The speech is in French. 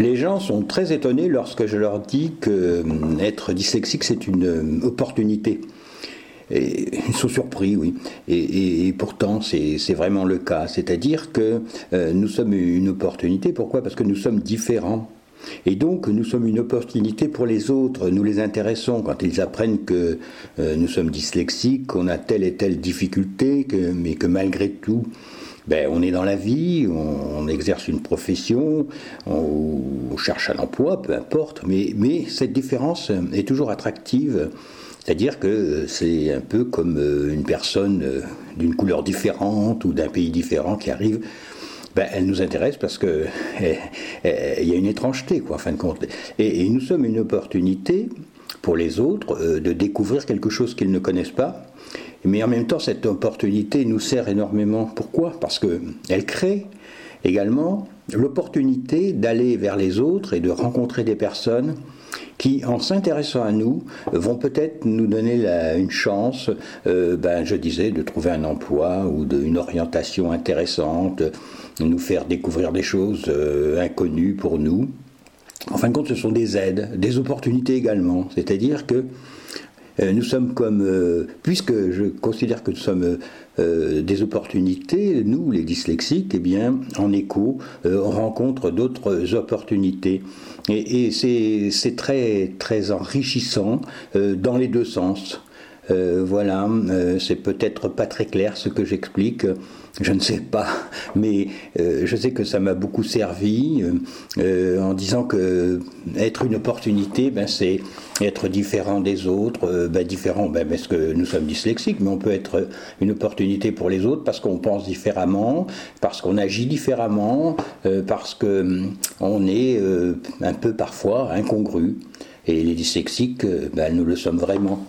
Les gens sont très étonnés lorsque je leur dis que être dyslexique, c'est une opportunité. Et ils sont surpris, oui. Et, pourtant, c'est vraiment le cas. C'est-à-dire que euh, nous sommes une opportunité. Pourquoi? Parce que nous sommes différents. Et donc, nous sommes une opportunité pour les autres. Nous les intéressons quand ils apprennent que euh, nous sommes dyslexiques, qu'on a telle et telle difficulté, mais que malgré tout, ben, on est dans la vie, on, exerce une profession, on, cherche un emploi, peu importe, mais, cette différence est toujours attractive c'est-à-dire que c'est un peu comme euh, une personne euh, d'une couleur différente ou d'un pays différent qui arrive. Ben, elle nous intéresse parce que eh, eh, y a une étrangeté, quoi, en fin de compte. Et, nous sommes une opportunité pour les autres euh, de découvrir quelque chose qu'ils ne connaissent pas. Mais en même temps, cette opportunité nous sert énormément. Pourquoi? Parce qu'elle crée également l'opportunité d'aller vers les autres et de rencontrer des personnes qui, en s'intéressant à nous, vont peut-être nous donner une chance, euh, ben, je disais, de trouver un emploi ou une orientation intéressante, nous faire découvrir des choses euh, inconnues pour nous. En fin de compte, ce sont des aides, des opportunités également. C'est-à-dire que nous sommes comme, euh, puisque je considère que nous sommes euh, des opportunités, nous, les dyslexiques, eh bien, en écho, on rencontre d'autres opportunités. Et, c'est très, très enrichissant dans les deux sens. Voilà, c'est peut-être pas très clair ce que j'explique je ne sais pas, mais euh, je sais que ça m'a beaucoup servi euh, euh, en disant que être une opportunité, ben, c'est être différent des autres, ben, différent ben, parce que nous sommes dyslexiques, mais on peut être une opportunité pour les autres parce qu'on pense différemment, parce qu'on agit différemment, parce que hum, on est un peu parfois incongru. Et les dyslexiques, ben, nous le sommes vraiment.